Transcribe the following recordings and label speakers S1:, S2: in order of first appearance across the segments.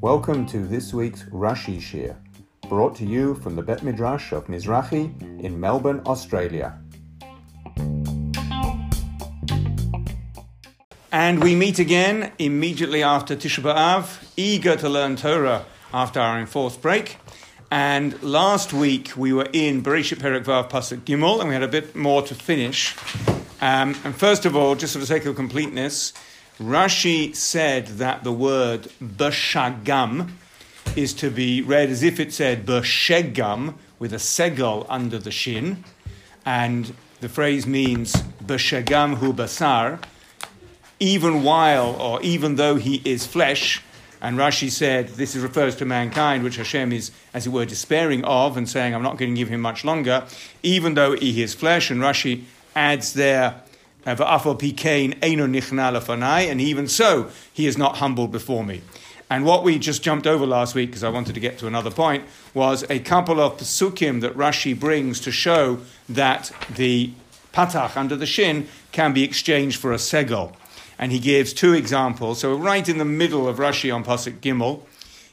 S1: Welcome to this week's Rashi Shiur, brought to you from the Bet Midrash of Mizrahi in Melbourne, Australia. And we meet again immediately after Tisha B'Av, eager to learn Torah after our enforced break. And last week we were in Bereshit Perek Vav Pasuk Gimel, and we had a bit more to finish. Um, and first of all, just for the sake of completeness, Rashi said that the word b'shagam is to be read as if it said b'shegam with a segel under the shin, and the phrase means b'shegam hu basar, even while or even though he is flesh. And Rashi said this refers to mankind, which Hashem is, as it were, despairing of and saying, I'm not going to give him much longer, even though he is flesh. And Rashi adds there, and even so, he is not humbled before me. And what we just jumped over last week, because I wanted to get to another point, was a couple of psukim that Rashi brings to show that the patach under the shin can be exchanged for a segel and he gives two examples. So right in the middle of Rashi on Pasuk Gimel,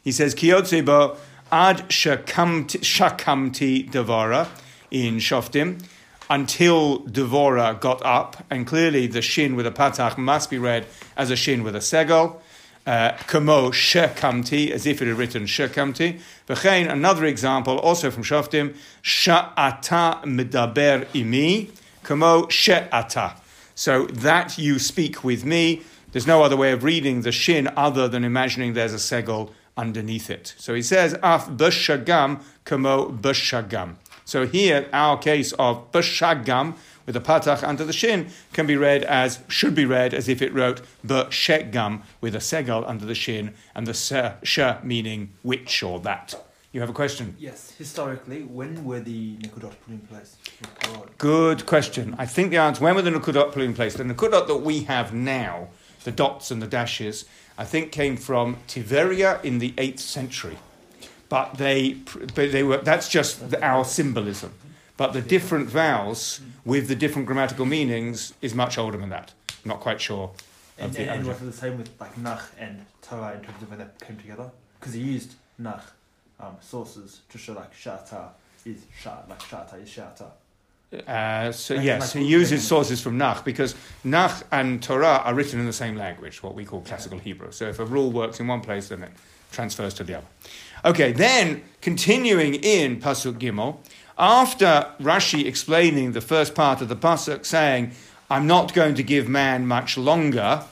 S1: he says, Kiyotzeba ad shakamti, shakamti devara in Shoftim, until Devora got up, and clearly the shin with a patach must be read as a shin with a segel. Uh, kamo shekamti, as if it had written shekamti. V'chein, another example, also from Shoftim, sha'ata medaber imi, kamo she'ata. So that you speak with me. There's no other way of reading the shin other than imagining there's a segel underneath it. So he says, af b'shagam kamo b'shagam. So here, our case of b'shagam, with a patach under the shin, can be read as, should be read as if it wrote b'shegam, with a segel under the shin, and the sh meaning which or that. You have a question?
S2: Yes. Historically, when were the Nikudot put in place?
S1: Good question. I think the answer, when were the Nikudot put in place? The Nikudot that we have now, the dots and the dashes, I think came from Tiberia in the 8th century. But they, but they were, that's just the, our symbolism. But the different vowels with the different grammatical meanings is much older than that. I'm not quite sure.
S2: And, and, and was it the same with like Nach and Torah in terms of when they came together? Because he used Nach um, sources to show like shata is shat, like shata is shata.
S1: Uh, so yes, he uses sources from Nach because Nach and Torah are written in the same language, what we call classical Hebrew. So if a rule works in one place, then it transfers to the other. Okay, then continuing in Pasuk Gimel, after Rashi explaining the first part of the Pasuk, saying, I'm not going to give man much longer,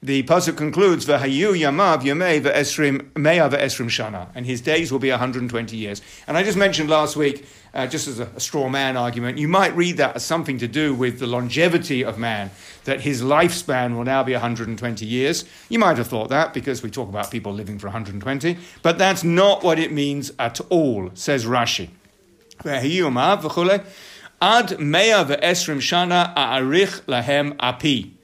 S1: the pasuk concludes v'hayu yamav yamei ve'esrim meya ve'esrim shana, and his days will be 120 years. And I just mentioned last week, uh, just as a, a, straw man argument, you might read that as something to do with the longevity of man, that his lifespan will now be 120 years. You might have thought that because we talk about people living for 120, but that's not what it means at all, says Rashi. V'hayu yamav v'chule ad meya ve'esrim shana a'arich lahem api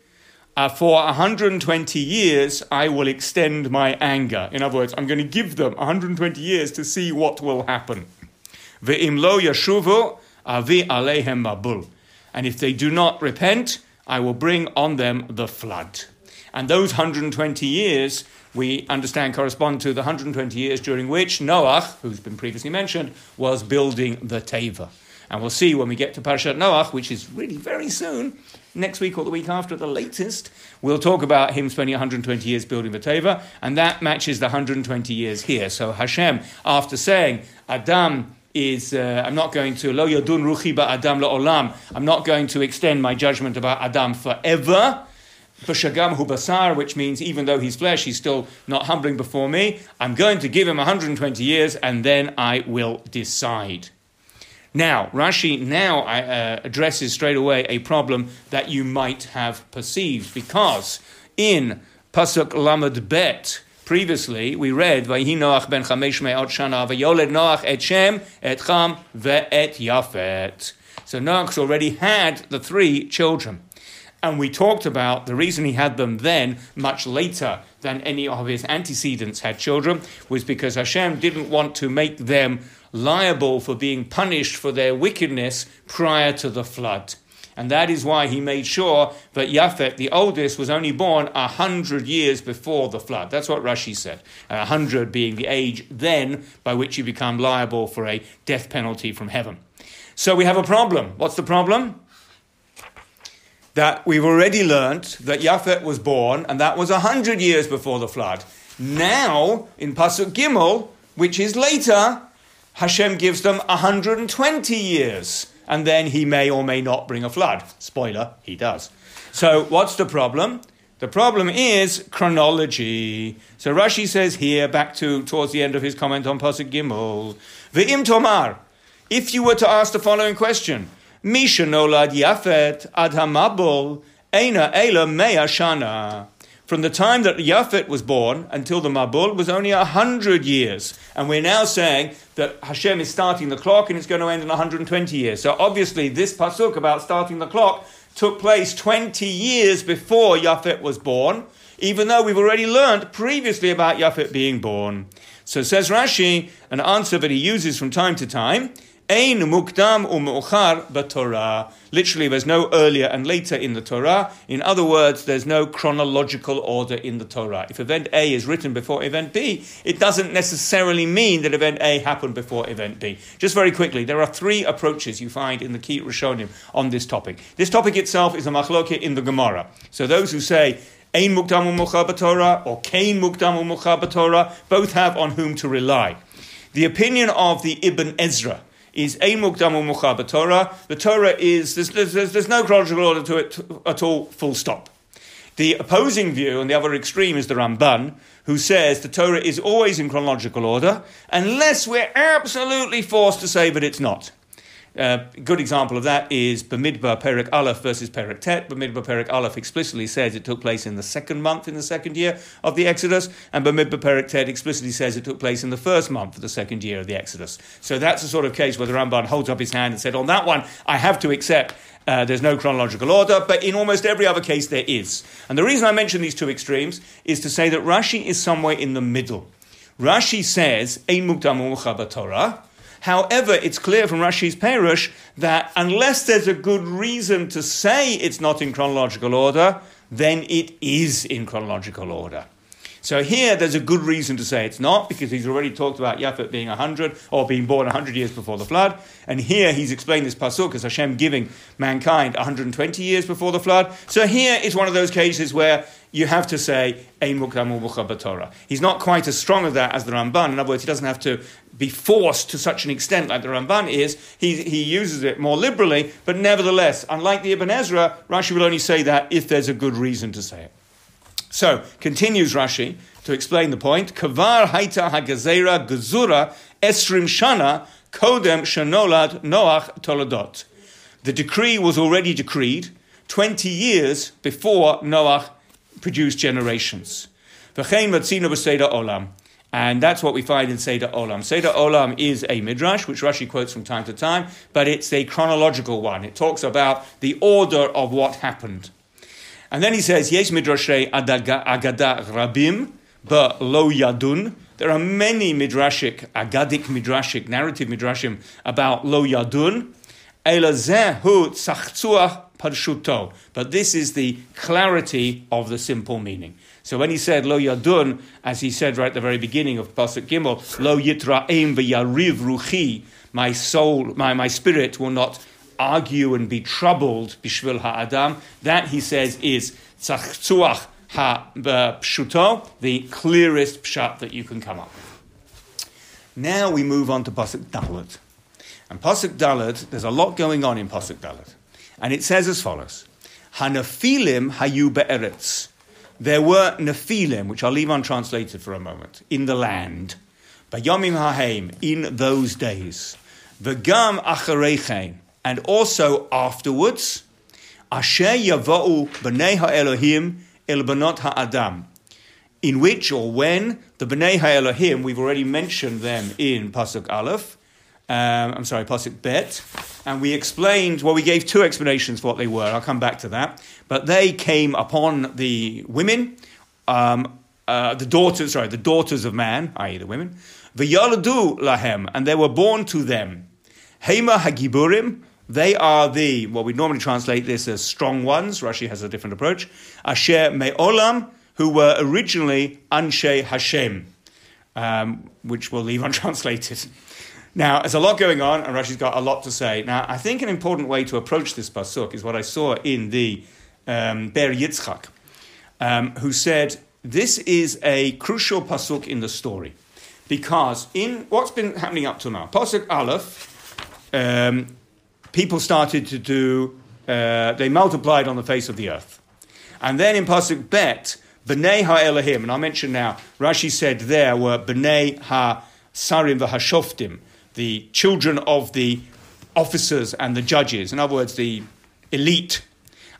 S1: uh, for 120 years, I will extend my anger. In other words, I'm going to give them 120 years to see what will happen. Ve'im lo yashuvu avi alehem mabul. And if they do not repent, I will bring on them the flood. And those 120 years, we understand, correspond to the 120 years during which Noach, who's been previously mentioned, was building the Teva. And we'll see when we get to Parashat Noach, which is really very soon, next week or the week after at the latest, we'll talk about him spending 120 years building the Teva, and that matches the 120 years here. So Hashem, after saying, Adam is, uh, I'm not going to, lo yadun ruchi ba Adam olam, I'm not going to extend my judgment about Adam forever. B'shagam hu basar, which means even though he's flesh, he's still not humbling before me. I'm going to give him 120 years, and then I will decide. Now, Rashi now uh, addresses straight away a problem that you might have perceived because in Pasuk Lamed Bet, previously we read Vayhi Noach ben Chamesh me'ot shana Noach et Shem et Cham ve'et Yafet. So Noach's already had the three children. And we talked about the reason he had them then, much later than any of his antecedents had children, was because Hashem didn't want to make them liable for being punished for their wickedness prior to the flood. And that is why he made sure that Yafet, the oldest, was only born a hundred years before the flood. That's what Rashi said. A hundred being the age then by which you become liable for a death penalty from heaven. So we have a problem. What's the problem? That we've already learnt that Yafet was born, and that was a hundred years before the flood. Now, in Pasuk Gimel, which is later, Hashem gives them 120 years, and then he may or may not bring a flood. Spoiler, he does. So, what's the problem? The problem is chronology. So Rashi says here, back to towards the end of his comment on Pasuk Gimel, Ve'im Tomar, if you were to ask the following question, Misha nolad Yafet ad hamabol, Eina Ela Mea. From the time that Yafet was born until the Mabul was only a hundred years. And we're now saying that Hashem is starting the clock and it's going to end in 120 years. So obviously, this pasuk about starting the clock took place 20 years before Yafet was born, even though we've already learned previously about Yafet being born. So says Rashi, an answer that he uses from time to time Ein mukdam umu'char b'Torah. Literally, there's no earlier and later in the Torah. In other words, there's no chronological order in the Torah. If event A is written before event B, it doesn't necessarily mean that event A happened before event B. Just very quickly, there are three approaches you find in the Key Rishonim on this topic. This topic itself is a machloke in the Gemara. So those who say Ein mukdam umu'char Torah or Kain mukdam umu'char Torah both have on whom to rely. The opinion of the Ibn Ezra is a mukdam mucha Torah. The Torah is there's, there's, there's no chronological order to it at all. Full stop. The opposing view on the other extreme is the Ramban, who says the Torah is always in chronological order, unless we're absolutely forced to say that it's not. Uh, a good example of that is Bamidbar Perik Aleph versus Perik Tet. Bamidbar Perik Aleph explicitly says it took place in the second month in the second year of the Exodus, and Bamidbar Perik Tet explicitly says it took place in the first month of the second year of the Exodus. So that's the sort of case where the Ramban holds up his hand and said, on that one, I have to accept uh, there's no chronological order, but in almost every other case there is. And the reason I mention these two extremes is to say that Rashi is somewhere in the middle. Rashi says, Ein Torah, However, it's clear from Rashi's Perush that unless there's a good reason to say it's not in chronological order, then it is in chronological order. So here, there's a good reason to say it's not, because he's already talked about Yafet being 100, or being born 100 years before the flood. And here, he's explained this pasuk as Hashem giving mankind 120 years before the flood. So here is one of those cases where you have to say Torah. He's not quite as strong as that as the Ramban. In other words, he doesn't have to be forced to such an extent like the Ramban is. He, he uses it more liberally, but nevertheless, unlike the Ibn Ezra, Rashi will only say that if there's a good reason to say it. So, continues Rashi to explain the point. Kavar haita hagazera gazura esrim shana kodem shanolad noach toladot. The decree was already decreed 20 years before Noach produced generations. olam. And that's what we find in Seder Olam. Seder Olam is a midrash, which Rashi quotes from time to time, but it's a chronological one. It talks about the order of what happened. And then he says, Yes, midrashrei agada rabim, but lo yadun. There are many midrashic, agadic midrashic, narrative midrashim about lo yadun. Parshuto. But this is the clarity of the simple meaning. So when he said lo yadun, as he said right at the very beginning of Pasuk Gimel, lo yitraim v'yariv ruchi, my soul, my, my spirit will not argue and be troubled, bishvil ha'adam. That, he says, is tzachzuach ha-pshuto, the clearest pshat that you can come up with. Now we move on to Pasuk Dalet. And Pasuk Dalet, there's a lot going on in Pasuk Dalet. And it says as follows Hanafilim hayu be'eretz. There were Nephilim, which I'll leave untranslated for a moment, in the land. Bayomim haheim, in those days. V'gam acharechein, and also afterwards. Asher yava'u b'nei ha'elohim el banot ha'adam. In which or when the b'nei ha'elohim, we've already mentioned them in Pasuk Aleph, um, I'm sorry, Pasuk Bet, and we explained, well, we gave two explanations for what they were. I'll come back to that. But they came upon the women, um, uh, the daughters, sorry, the daughters of man, i.e., the women, V'yaladu lahem, and they were born to them. Hema hagiburim, They are the, what we normally translate this as strong ones. Rashi has a different approach. Asher Me'olam, who were originally Anshe Hashem, um, which we'll leave untranslated. Now, there's a lot going on, and Rashi's got a lot to say. Now, I think an important way to approach this pasuk is what I saw in the um, Be'er Yitzchak, um, who said this is a crucial pasuk in the story because in what's been happening up to now, pasuk Aleph, um, people started to do, uh, they multiplied on the face of the earth. And then in Pasuk Bet, B'nai HaElohim, and I mentioned now, Rashi said there were B'nai HaSarim v'Hashoftim, the children of the officers and the judges, in other words, the elite.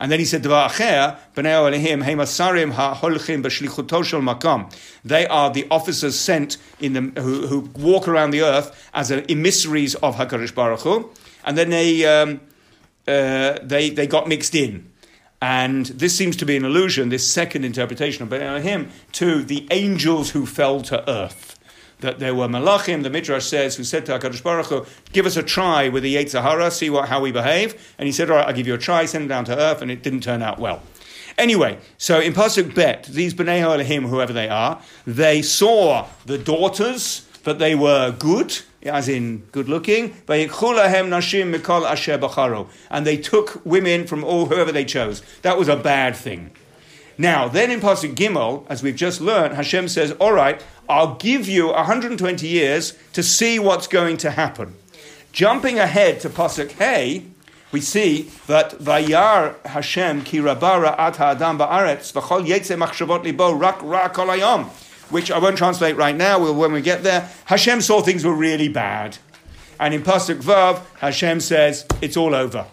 S1: And then he said, They are the officers sent in the, who, who walk around the earth as emissaries of HaKadosh Baruch Hu and then they, um, uh, they, they got mixed in. And this seems to be an allusion, this second interpretation of Ben Elohim, to the angels who fell to earth. That there were malachim, the Midrash says, who said to HaKadosh Baruch Hu, give us a try with the Yetzer Hara, see what, how we behave. And he said, all right, I'll give you a try, send him down to earth, and it didn't turn out well. Anyway, so in Pasuk Bet, these B'nai Elohim, whoever they are, they saw the daughters, that they were good, as in good looking. And they took women from all whoever they chose. That was a bad thing. Now, then in Pasuk Gimel, as we've just learned, Hashem says, All right, I'll give you 120 years to see what's going to happen. Jumping ahead to Pasuk Hey, we see that Vayar Hashem ki rabara at ba'aretz v'chol yetze machshavot libo rak ra kol which I won't translate right now, we'll, when we get there, Hashem saw things were really bad. And in Pasuk Vav, Hashem says, it's all over.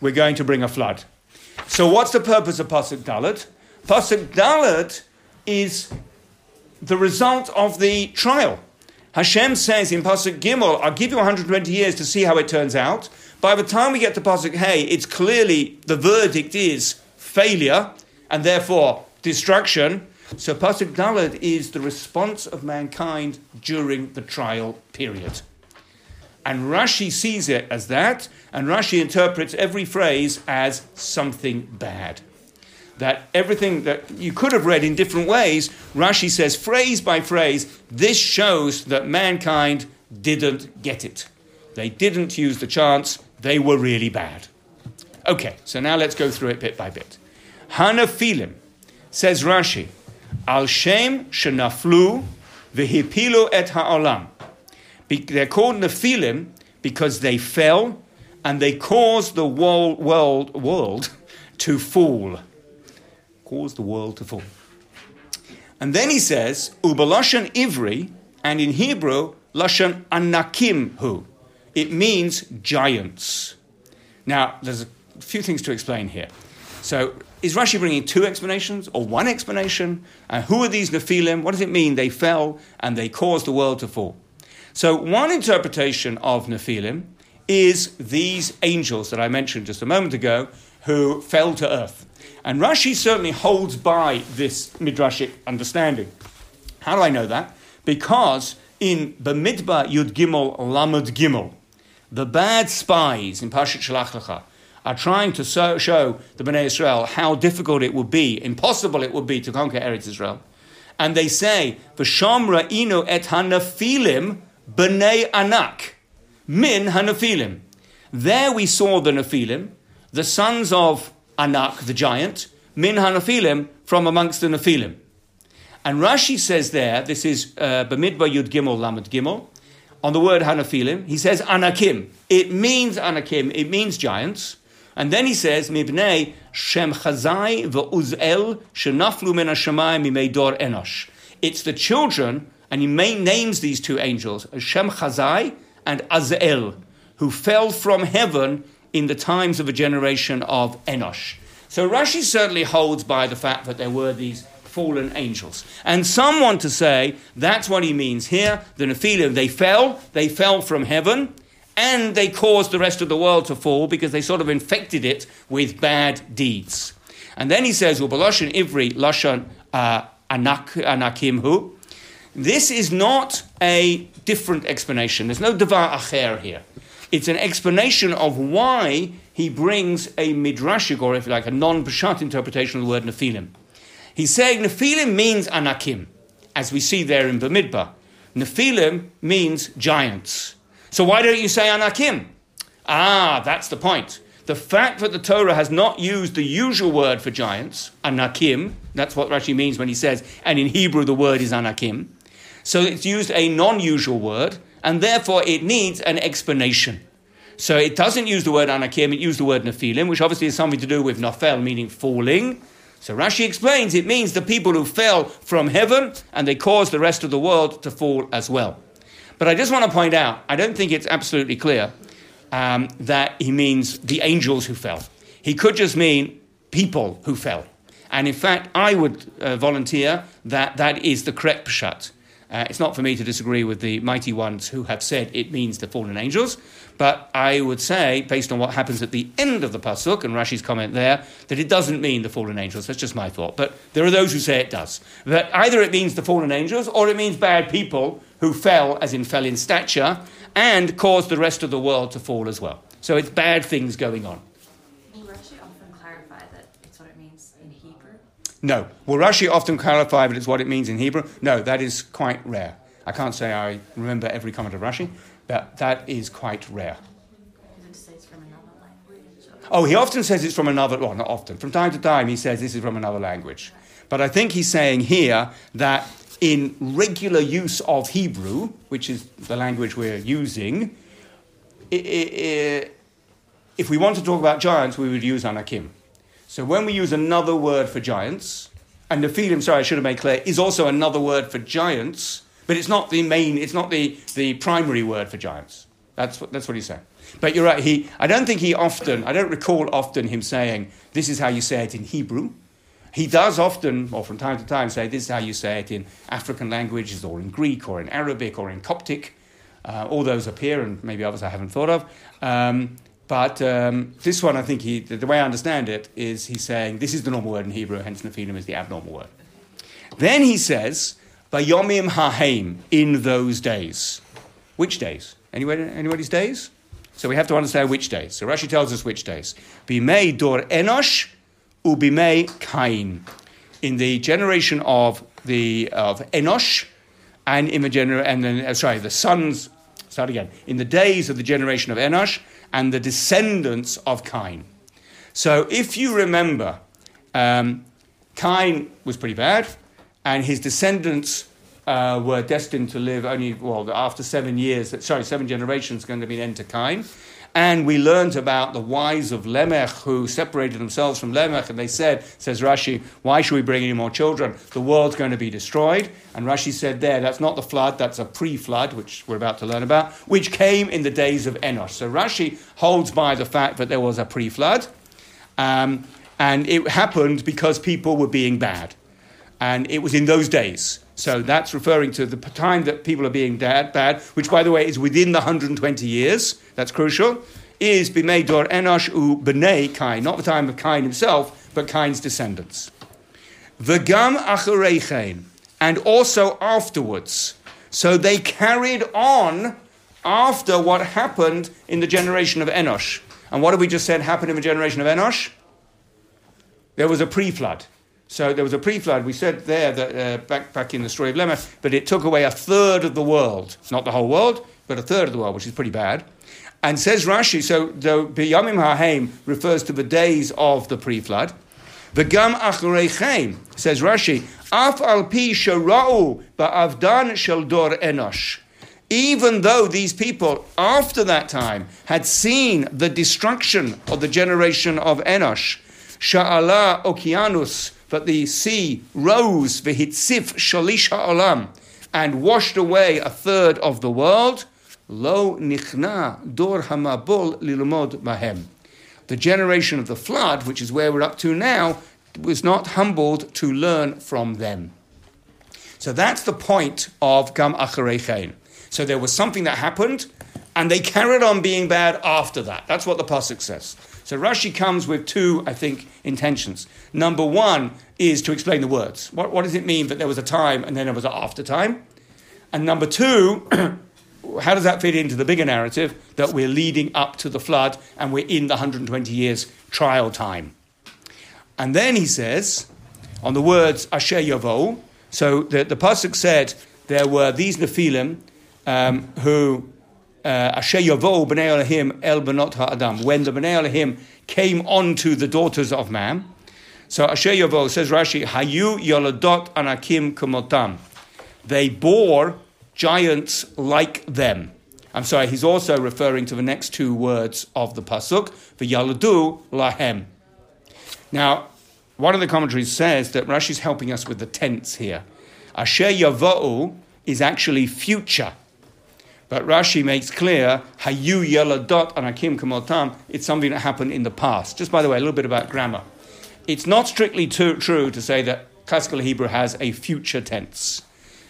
S1: We're going to bring a flood. So what's the purpose of Pasuk Dalet? Pasuk Dalet is the result of the trial. Hashem says in Pasuk Gimel, I'll give you 120 years to see how it turns out. By the time we get to Pasuk Hey, it's clearly the verdict is failure and therefore destruction. So Pasuk Dalet is the response of mankind during the trial period. And Rashi sees it as that, and Rashi interprets every phrase as something bad. That everything that you could have read in different ways, Rashi says phrase by phrase, this shows that mankind didn't get it. They didn't use the chance, they were really bad. Okay, so now let's go through it bit by bit. Hanaphilim, says Rashi, Al Shem Shenaflu V'hipilu et ha'olam. They're called Nephilim because they fell and they caused the world, world, world to fall. Caused the world to fall. And then he says, Ubaloshan Ivri, and in Hebrew, Lashon Anakim Hu. It means giants. Now, there's a few things to explain here. So is Rashi bringing two explanations or one explanation? And who are these Nephilim? What does it mean they fell and they caused the world to fall? So, one interpretation of Nephilim is these angels that I mentioned just a moment ago who fell to earth. And Rashi certainly holds by this midrashic understanding. How do I know that? Because in Bamidbar Yud Gimel Lamed Gimel, the bad spies in Pashat Shalach Lecha, are trying to so, show the Bnei Israel how difficult it would be, impossible it would be to conquer Eretz Israel. And they say, V'shamra inu et hanafilim b'nei anak, min hanafilim. There we saw the Nephilim, the sons of Anak, the giant, min hanafilim, from amongst the Nephilim. And Rashi says there, this is uh, Yud Gimel Lamed Gimel, on the word Hanafilim, he says Anakim. It means Anakim, it means giants. And then he says, Mibnei Shem Chazai ve'uzel shenaflu min hashamayim mimei enosh. It's the children, and he names these two angels, Shem Chazai and Azel, who fell from heaven in the times of a generation of Enosh. So Rashi certainly holds by the fact that there were these fallen angels. And some want to say that's what he means here. The Nephilim, they fell, they fell from heaven, and they caused the rest of the world to fall because they sort of infected it with bad deeds. And then he says, Ubaloshan Ivri Lashon uh, Anakim Hu. This is not a different explanation. There's no Devar Acher here. It's an explanation of why he brings a midrashic, or if you like, a non-Peshat interpretation of the word Nephilim. He's saying Nephilim means Anakim, as we see there in Bamidbar. Nephilim means giants. So why don't you say Anakim? Ah, that's the point. The fact that the Torah has not used the usual word for giants, Anakim, that's what Rashi means when he says, and in Hebrew the word is Anakim. So it's used a non usual word, and therefore it needs an explanation. So it doesn't use the word Anakim, it used the word Nephilim, which obviously has something to do with Nafel, meaning falling. So Rashi explains it means the people who fell from heaven and they caused the rest of the world to fall as well. But I just want to point out, I don't think it's absolutely clear um, that he means the angels who fell. He could just mean people who fell. And in fact, I would uh, volunteer that that is the correct pshat. Uh, it's not for me to disagree with the mighty ones who have said it means the fallen angels, but I would say, based on what happens at the end of the pasuk and Rashi's comment there, that it doesn't mean the fallen angels. That's just my thought. But there are those who say it does. That either it means the fallen angels or it means bad people who fell, as in fell in stature, and caused the rest of the world to fall as well. So it's bad things going on.
S3: Will Rashi often clarify that it's what it means in Hebrew?
S1: No. Will Rashi often clarify that it's what it means in Hebrew? No, that is quite rare. I can't say I remember every comment of Rashi, but that is quite rare.
S3: Does it say it's from another language?
S1: Oh, he often says it's from another, well, not often. From time to time, he says this is from another language. But I think he's saying here that in regular use of Hebrew, which is the language we're using, if we want to talk about giants, we would use Anakim. So when we use another word for giants, and Nephilim, sorry, I should have made clear, is also another word for giants, but it's not the main, it's not the, the primary word for giants. That's what, that's what he's saying. But you're right, he, I don't think he often, I don't recall often him saying, this is how you say it in Hebrew. He does often, or from time to time, say, this is how you say it in African languages, or in Greek, or in Arabic, or in Coptic. Uh, all those appear, and maybe others I haven't thought of. Um, but um, this one, I think, he, the, way I understand it is he's saying this is the normal word in Hebrew, hence Nephilim is the abnormal word. Then he says, Bayomim haheim, in those days. Which days? Anybody, anybody's days? So we have to understand which days. So Rashi tells us which days. Bimei dor enosh, ubimei kain. In the generation of the of Enosh, and in the gener- and then uh, sorry, the sons. Start again. In the days of the generation of Enosh and the descendants of Cain. So if you remember, um, Cain was pretty bad, and his descendants uh, were destined to live only, well, after seven years, sorry, seven generations, going to be an end to Cain. And we learned about the wives of Lemech who separated themselves from Lemech, and they said, says Rashi, why should we bring any more children? The world's going to be destroyed. And Rashi said there, that's not the flood, that's a pre flood, which we're about to learn about, which came in the days of Enosh. So Rashi holds by the fact that there was a pre flood, um, and it happened because people were being bad. And it was in those days. So that's referring to the time that people are being bad, bad which, by the way, is within the 120 years. That's crucial. Is b'mei dor enosh u b'nei Kain, not the time of Kain himself, but Kain's descendants. V'gam achareichein, and also afterwards. So they carried on after what happened in the generation of Enosh. And what have we just said happened in the generation of Enosh? There was a pre-flood. So there was a pre-flood. We said there that uh, back back in the story of Lemech, but it took away a third of the world, It's not the whole world, but a third of the world, which is pretty bad. And says Rashi, so the Biyamim Hahem refers to the days of the pre-flood. The Gam Achreichein says Rashi, Af al pi shara'u ba'avdan shel dor enosh. Even though these people, after that time, had seen the destruction of the generation of Enosh, Sha'ala Okeanus, that the sea rose, Vihitzif Shalish Ha'olam, and washed away a third of the world, Lo Nichna Dor Hamabol Lilmod Mahem. The generation of the flood, which is where we're up to now, was not humbled to learn from them. So that's the point of Gam Acharechein. So there was something that happened, and they carried on being bad after that. That's what the pasuk says. So Rashi comes with two, I think, intentions. Number one is to explain the words. What, what does it mean that there was a time and then there was an after time? And number two, how does that fit into the bigger narrative that we're leading up to the flood and we're in the 120 years trial time? And then he says, on the words Asher Yavo, so the, the Pasuk said there were these Nephilim um, who, Uh, Asher Yavo B'nai Elohim El Benot HaAdam, when the B'nai Elohim came onto the daughters of man. So Asher Yavo says Rashi, Hayu Yoladot Anakim Kumotam. They bore giants like them. I'm sorry, he's also referring to the next two words of the Pasuk, the Yaladu Lahem. Now, one of the commentaries says that Rashi is helping us with the tense here. Asher Yavo'u is actually future. But Rashi makes clear, Hayu Yaladot Anakim Kamotam, it's something that happened in the past. Just by the way, a little bit about grammar. It's not strictly too, true to say that classical Hebrew has a future tense.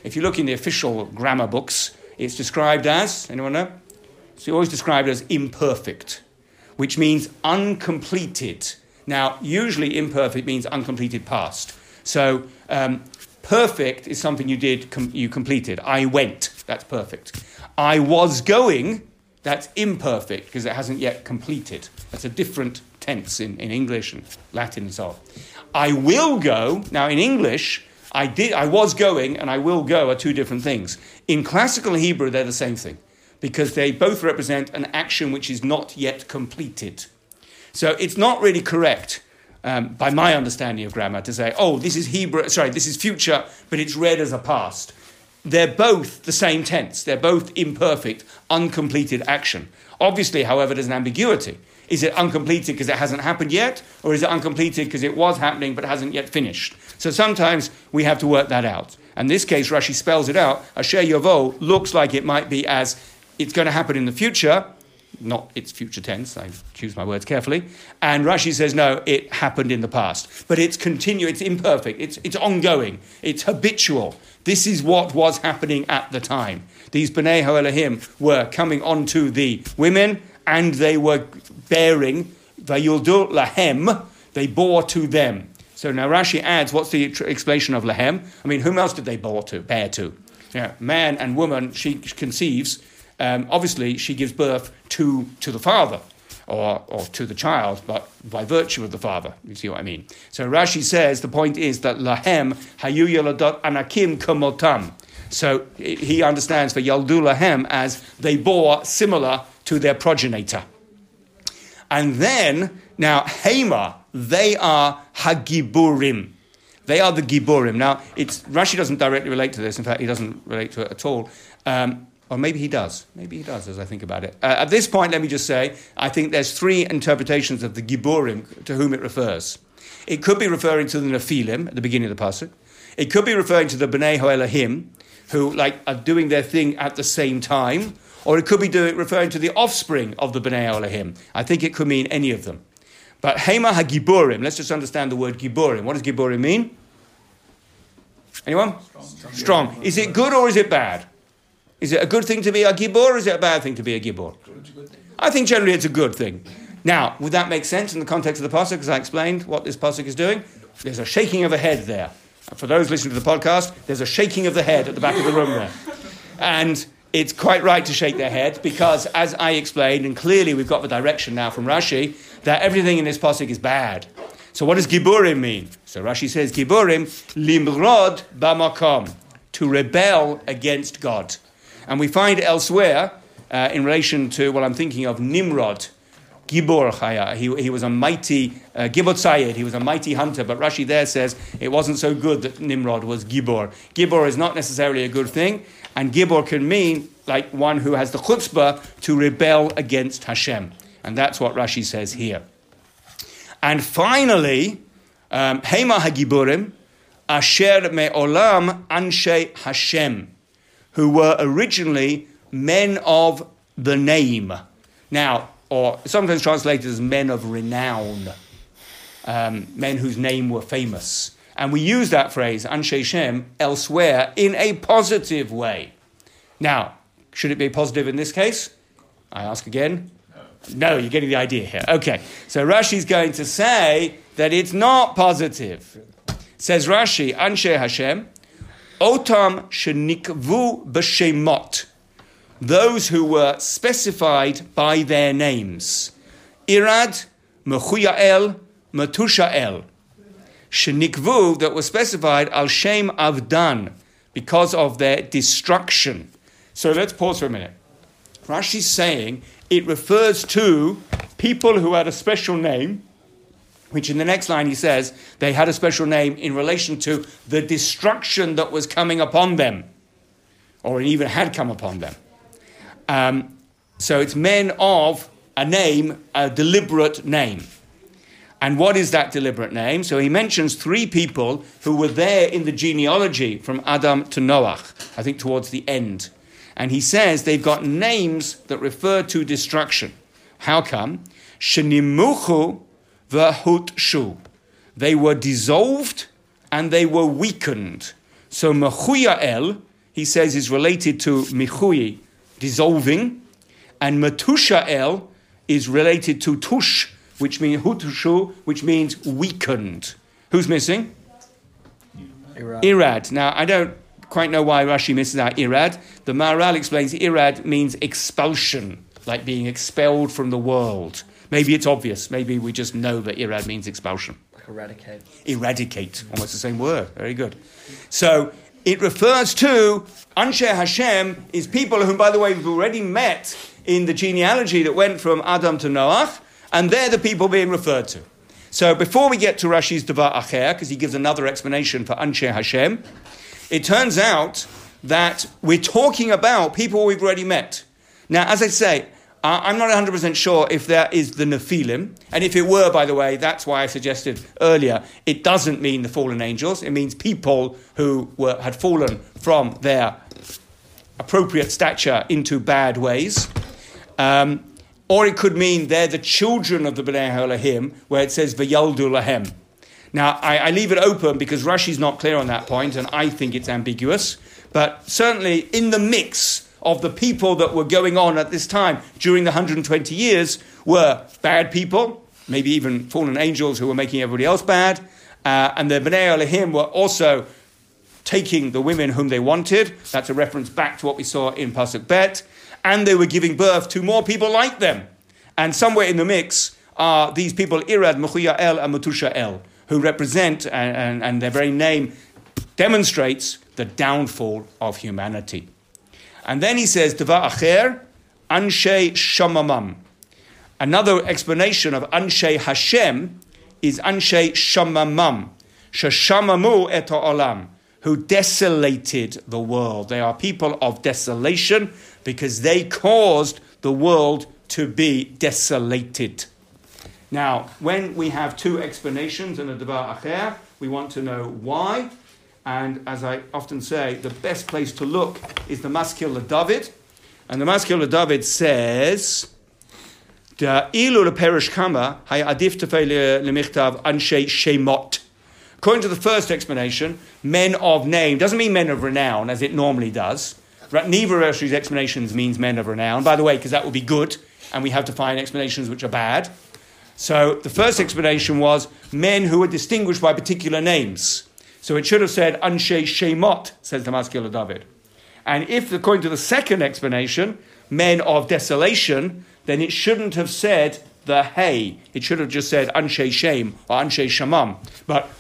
S1: If you look in the official grammar books, it's described as, anyone know? It's always described as imperfect, which means uncompleted. Now, usually imperfect means uncompleted past. So, um, perfect is something you did, com- you completed. I went, that's perfect. I was going, that's imperfect because it hasn't yet completed. That's a different tense in, in English and Latin and so on. I will go, now in English, I, did, I was going and I will go are two different things. In classical Hebrew, they're the same thing because they both represent an action which is not yet completed. So it's not really correct, um, by my understanding of grammar, to say, oh, this is Hebrew, sorry, this is future, but it's read as a past. They're both the same tense. They're both imperfect, uncompleted action. Obviously, however, there's an ambiguity. Is it uncompleted because it hasn't happened yet, or is it uncompleted because it was happening but hasn't yet finished? So sometimes we have to work that out. In this case, Rashi spells it out. Asher Yovo looks like it might be as it's going to happen in the future, not its future tense, I choose my words carefully. And Rashi says, no, it happened in the past. But it's continuous, it's imperfect, it's, it's ongoing, it's habitual. This is what was happening at the time. These B'nai Elohim were coming onto the women and they were bearing, Vayuldu Lahem, they bore to them. So now Rashi adds, what's the explanation of Lahem? I mean, whom else did they bore to, bear to? Yeah, man and woman, she conceives um, obviously she gives birth to, to the father or, or to the child, but by virtue of the father. You see what I mean? So Rashi says the point is that lahem hayu yaladot anakim kamotam. So he understands for yaldu lahem as they bore similar to their progenitor. And then, now, Hema, they are Hagiburim. They are the Giburim. Now, it's, Rashi doesn't directly relate to this. In fact, he doesn't relate to it at all. Um, or maybe he does. Maybe he does, as I think about it. Uh, at this point, let me just say, I think there's three interpretations of the Giborim to whom it refers. It could be referring to the Nephilim at the beginning of the pasuk. It could be referring to the Bnei HaElohim, who like are doing their thing at the same time, or it could be doing, referring to the offspring of the Bnei HaElohim. I think it could mean any of them. But Hema HaGiborim, let's just understand the word Giborim. What does Giborim mean? Anyone? Strong. Strong. Is it good or is it bad? Is it a good thing to be a gibor or is it a bad thing to be a gibor? I think generally it's a good thing. Now, would that make sense in the context of the pasuk, as I explained what this pasuk is doing? There's a shaking of the head there. For those listening to the podcast, there's a shaking of the head at the back of the room there. And it's quite right to shake their head because, as I explained, and clearly we've got the direction now from Rashi, that everything in this pasuk is bad. So what does giburim mean? So Rashi says, giburim limrod bamakom, to rebel against God. And we find elsewhere, uh, in relation to what I'm thinking of, Nimrod, Gibor Chaya. He, he was a mighty, uh, Gibor Tzayed, he was a mighty hunter, but Rashi there says it wasn't so good that Nimrod was Gibor. Gibor is not necessarily a good thing, and Gibor can mean like one who has the chutzpah to rebel against Hashem. And that's what Rashi says here. And finally, um, Hema Hagiburim, Asher Me'olam Anshe Hashem who were originally men of the name. Now, or sometimes translated as men of renown, um, men whose name were famous. And we use that phrase, Anshe Shem, elsewhere in a positive way. Now, should it be positive in this case? I ask again. No, you're getting the idea here. Okay, so Rashi's going to say that it's not positive. Says Rashi, Anshe Hashem, Otam shenikvu b'shemot. those who were specified by their names. Irad, Mechuyael, Metushael. Shenikvu, that were specified al Shem Avdan, because of their destruction. So let's pause for a minute. Rashi's saying it refers to people who had a special name, which in the next line he says they had a special name in relation to the destruction that was coming upon them, or even had come upon them. Um, so it's men of a name, a deliberate name. And what is that deliberate name? So he mentions three people who were there in the genealogy from Adam to Noach, I think towards the end. And he says they've got names that refer to destruction. How come? Shenimuchu v'hutshu. They were dissolved and they were weakened. So Mechuyael, he says, is related to Mechui, dissolving, and Metushael is related to Tush, which means hutushu, which means weakened. Who's missing?
S2: Irad.
S1: Irad. Now, I don't quite know why Rashi misses out Irad. The Maharal explains Irad means expulsion, like being expelled from the world. Maybe it's obvious. Maybe we just know that Irad means expulsion.
S4: Like eradicate.
S1: Eradicate, almost the same word. Very good. So it refers to Anshe Hashem is people whom, by the way, we've already met in the genealogy that went from Adam to Noach, and they're the people being referred to. So before we get to Rashi's Devar Acher, because he gives another explanation for Anshe Hashem, it turns out that we're talking about people we've already met. Now, as I say, uh, I'm not 100% sure if that is the Nephilim. And if it were, by the way, that's why I suggested earlier, it doesn't mean the fallen angels. It means people who were, had fallen from their appropriate stature into bad ways. Um, or it could mean they're the children of the B'nai Elohim, where it says V'yaldu lahem. Now, I, I leave it open because Rashi's not clear on that point, and I think it's ambiguous. But certainly in the mix of the people that were going on at this time during the 120 years were bad people, maybe even fallen angels who were making everybody else bad, uh, and the B'nai Elohim were also taking the women whom they wanted. That's a reference back to what we saw in Pasuk Bet. And they were giving birth to more people like them. And somewhere in the mix are these people, Irad, El, and Metushael, who represent, and, and, and their very name demonstrates the downfall of humanity. And then he says, Devar Acher, Anshe Shamamam. Another explanation of Anshe Hashem is Anshe Shamamam. Shashamamu et olam, who desolated the world. They are people of desolation because they caused the world to be desolated. Now, when we have two explanations in a Devar Acher, we want to know why. And as I often say, the best place to look is the Maskil David. And the Maskil David says. According to the first explanation, men of name doesn't mean men of renown as it normally does. Neither of Rashi's explanations means men of renown. By the way, because that would be good, and we have to find explanations which are bad. So the first explanation was men who were distinguished by particular names. So it should have said Anshe Shemot, says the Maskil David. And if, according to the second explanation, men of desolation, then it shouldn't have said the hay. It should have just said Anshe Shem or Anshe Shamam. But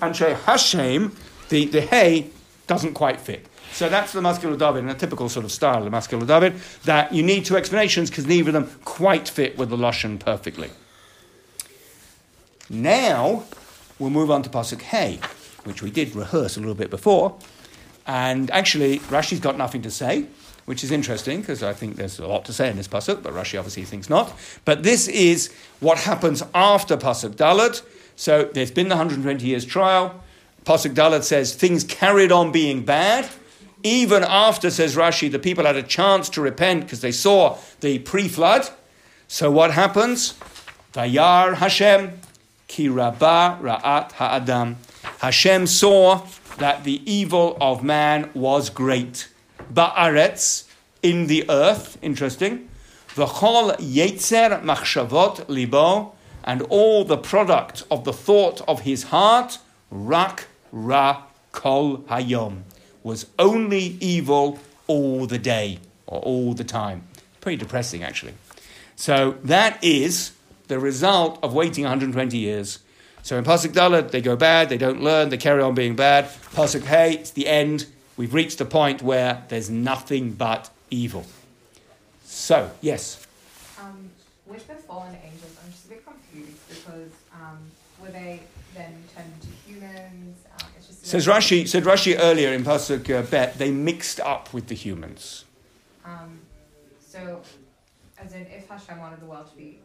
S1: Anshe Hashem, the, the hay doesn't quite fit. So that's the Maskil David in a typical sort of style of Maskil David, that you need two explanations because neither of them quite fit with the Lashon perfectly. Now, we'll move on to Pasuk Hey, which we did rehearse a little bit before. And actually, Rashi's got nothing to say, which is interesting because I think there's a lot to say in this Pasuk, but Rashi obviously thinks not. But this is what happens after Pasuk Dalet. So there's been the 120 years trial. Pasuk Dalet says things carried on being bad. Even after, says Rashi, the people had a chance to repent because they saw the pre flood. So what happens? Vayar Hashem, ki rabba ra'at ha'adam. Hashem saw that the evil of man was great. Ba'aretz, in the earth, interesting. V'chol yetzer machshavot libo, and all the product of the thought of his heart, rak ra kol hayom, was only evil all the day or all the time. Pretty depressing, actually. So that is the result of waiting 120 years. So in Pasuk Dalet, they go bad, they don't learn, they carry on being bad. Pasuk Hey, it's the end. We've reached the point where there's nothing but evil. So, yes.
S4: Um, with the fallen angels, I'm just a bit confused because um, were they then turned into humans? Um, it's just
S1: Says Rashi, said Rashi earlier in Pasuk uh, Bet, they mixed up with the humans.
S4: Um, so, as in, if Hashem wanted the world to be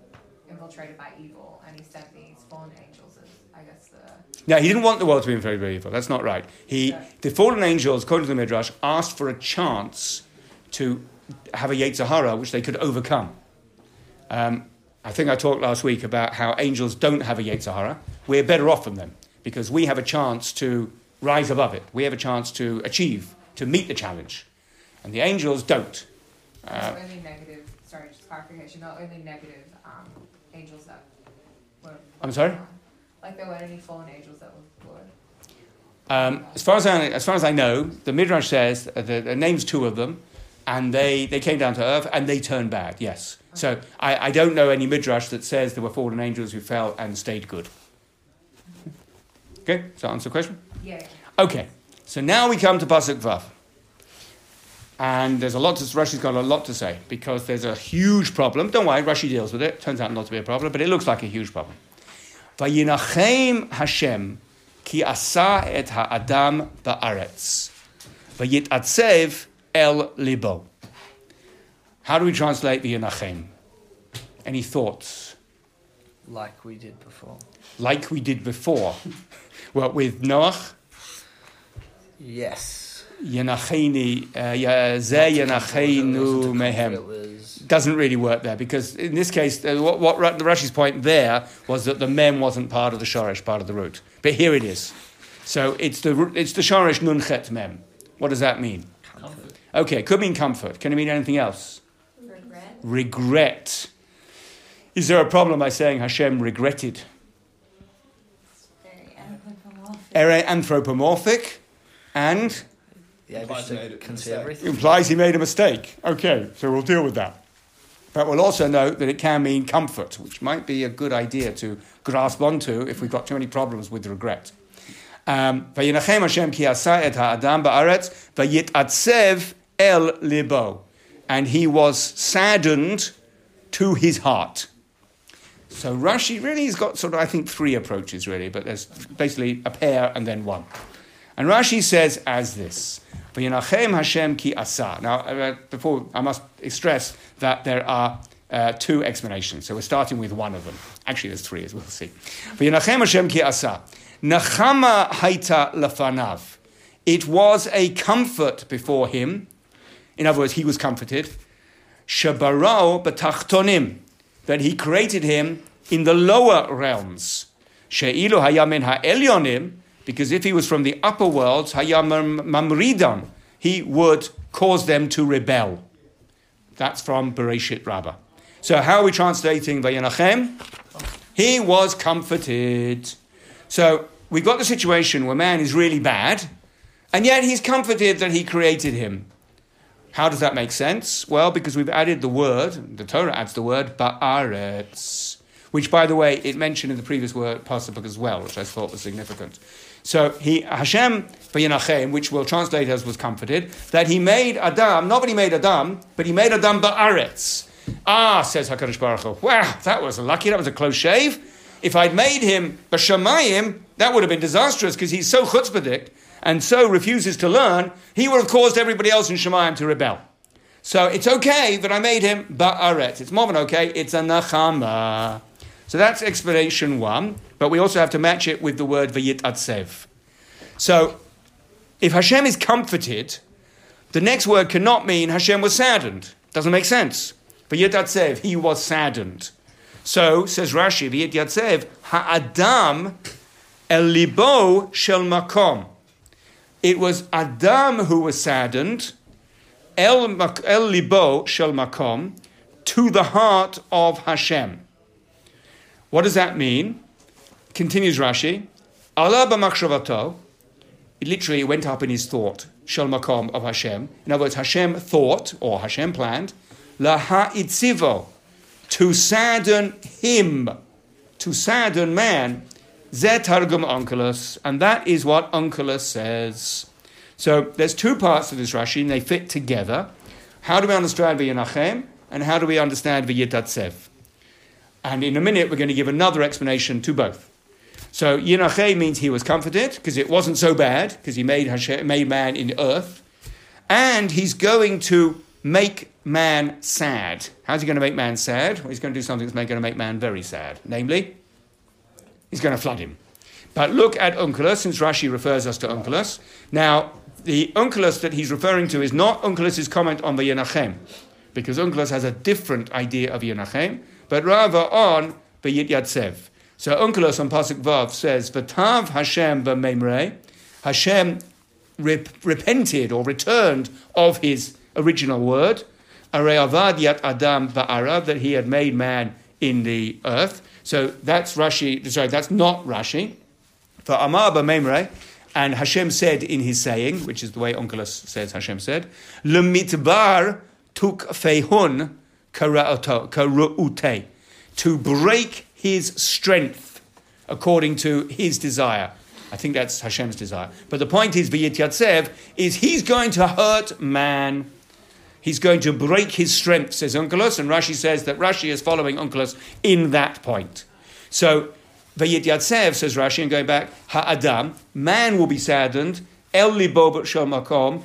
S4: infiltrated by evil, and he sent these fallen angels as, I guess, the
S1: Now, he didn't want the world to be very, by evil. That's not right. He,
S4: Yeah.
S1: the fallen angels, according to the Midrash, asked for a chance to have a Yetzer Hara which they could overcome. Um, I think I talked last week about how angels don't have a Yetzer Hara. We're better off than them because we have a chance to rise above it. We have a chance to achieve, to meet the challenge. And the angels don't. Uh,
S4: not only negative. Sorry, just clarification. Not only negative um, angels that were.
S1: I'm sorry?
S4: Like there weren't any fallen angels that were good.
S1: Um, as, far as, I, as far as I know, the Midrash says the, the names two of them, and they, they came down to earth and they turned bad, yes. So I, I don't know any Midrash that says there were fallen angels who fell and stayed good. Okay, that answer the question?
S4: Yeah. yeah.
S1: Okay, so now we come to Pasuk Vav. And there's a lot to, Rashi's got a lot to say because there's a huge problem. Don't worry, Rashi deals with it. Turns out not to be a problem, but it looks like a huge problem. Vayinachem Hashem ki asa et ha'adam ba'aretz. Vayitatzev el libo. How do we translate Vayinachem? Any thoughts?
S5: like we did before.
S1: Like we did before. well, with Noach,
S5: Yes.
S1: Yenacheni, uh, ya- Zeh Yenachenu mehem. Doesn't really work there because in this case, uh, what, what the Rashi's point there was that the mem wasn't part of the shoresh, part of the root. But here it is. So it's the ro- it's the shoresh nunchet mem. What does that mean?
S5: comfort.
S1: Okay, it could mean comfort. Can it mean anything else?
S3: Regret.
S1: Regret. Is there a problem by saying Hashem regretted?
S3: It's very anthropomorphic.
S1: Ere anthropomorphic and
S5: Yeah,
S6: Implies
S5: just
S6: he
S5: to
S6: made a
S5: consider
S6: mistake.
S5: everything.
S1: implies he made a mistake. Okay, so we'll deal with that. But we'll also note that it can mean comfort, which might be a good idea to grasp onto if we've got too many problems with regret. Um, "Vayinachem Hashem ki asa et ha'adam ba'aretz, vayit'atzev el libo. And he was saddened to his heart. So Rashi really has got sort of, I think, three approaches really, but there's basically a pair and then one. And Rashi says as this, Hashem ki. Now, uh, before, I must stress that there are uh, two explanations. So we're starting with one of them. Actually, there's three, as we'll see. V'yinachem Hashem ki. Nachama haita lafanav. It was a comfort before him. In other words, he was comforted. Shabarao betachtonim. That he created him in the lower realms. She'ilu hayamin ha'elyonim. Because if he was from the upper worlds, mamridam. He would cause them to rebel. That's from Bereshit Rabbah. So how are we translating Vayinachem? He was comforted. So we've got the situation where man is really bad, and yet he's comforted that he created him. How does that make sense? Well, because we've added the word, the Torah adds the word ba'aretz, which, by the way, it mentioned in the previous word pasuk as well, which I thought was significant. So he Hashem which we'll translate as was comforted, that he made Adam, not that he made Adam, but he made Adam ba'aretz. Ah, says Hakadosh Baruch Hu. Wow, that was lucky. That was a close shave. If I'd made him b'shamayim, that would have been disastrous because he's so chutzpahdik and so refuses to learn. He would have caused everybody else in Shemayim to rebel. So it's okay that I made him ba'aretz. It's more than okay. It's a nachama. So that's explanation one. But we also have to match it with the word vayit atsev. So if Hashem is comforted, the next word cannot mean Hashem was saddened. Doesn't make sense. Vayit atsev, he was saddened. So says Rashi, vayit atsev, ha'adam el libo shel makom. It was Adam who was saddened, el, el libo shel makom, to the heart of Hashem. What does that mean? Continues Rashi. Allah b'machshavato. it literally went up in his thought, Shal Makom of Hashem. In other words, Hashem thought, or Hashem planned, La Ha'itzivo, to sadden him, to sadden man, Ze Targum Onkelos, and that is what Onkelos says. So there's two parts to this Rashi, and they fit together. How do we understand V'yinachem, and how do we understand V'yitatsev? And in a minute, we're going to give another explanation to both. So Yinachem means he was comforted because it wasn't so bad because he made, Hashem, made man in earth. And he's going to make man sad. How's he going to make man sad? Well, he's going to do something that's going to make man very sad. Namely, he's going to flood him. But look at Onkelos, since Rashi refers us to Onkelos. Now, the Onkelos that he's referring to is not Onkelos' comment on the Yenachem, because Onkelos has a different idea of Yenachem, but rather on the Yityatsev. So Onkelos on Pasuk Vav says, V'tav Hashem b'memrei, Hashem rep- repented or returned of his original word, Areavad yat Adam ba'ara, that he had made man in the earth. So that's Rashi, sorry, that's not Rashi. For Amar b'memrei, and Hashem said in his saying, which is the way Onkelos says Hashem said, L'mitbar tuk fehun karu'ute, to break his strength according to his desire. I think that's Hashem's desire. But the point is, V'yityatsev, is he's going to hurt man. He's going to break his strength, says Onkelos, and Rashi says that Rashi is following Onkelos in that point. So, V'yityatsev, says Rashi, and going back, Ha'adam, man will be saddened, El libo makom,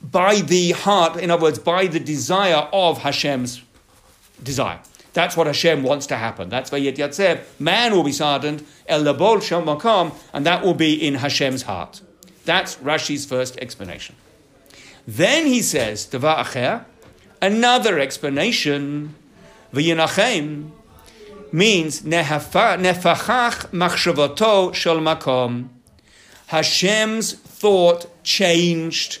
S1: by the heart, in other words, by the desire of Hashem's desire. That's what Hashem wants to happen. That's why Yet Yatzev, man will be saddened, El Labol Shel Makam, and that will be in Hashem's heart. That's Rashi's first explanation. Then he says, Devar Acher, another explanation, V'yinachem, means Nefachach Machshavato Shel Makom. Hashem's thought changed,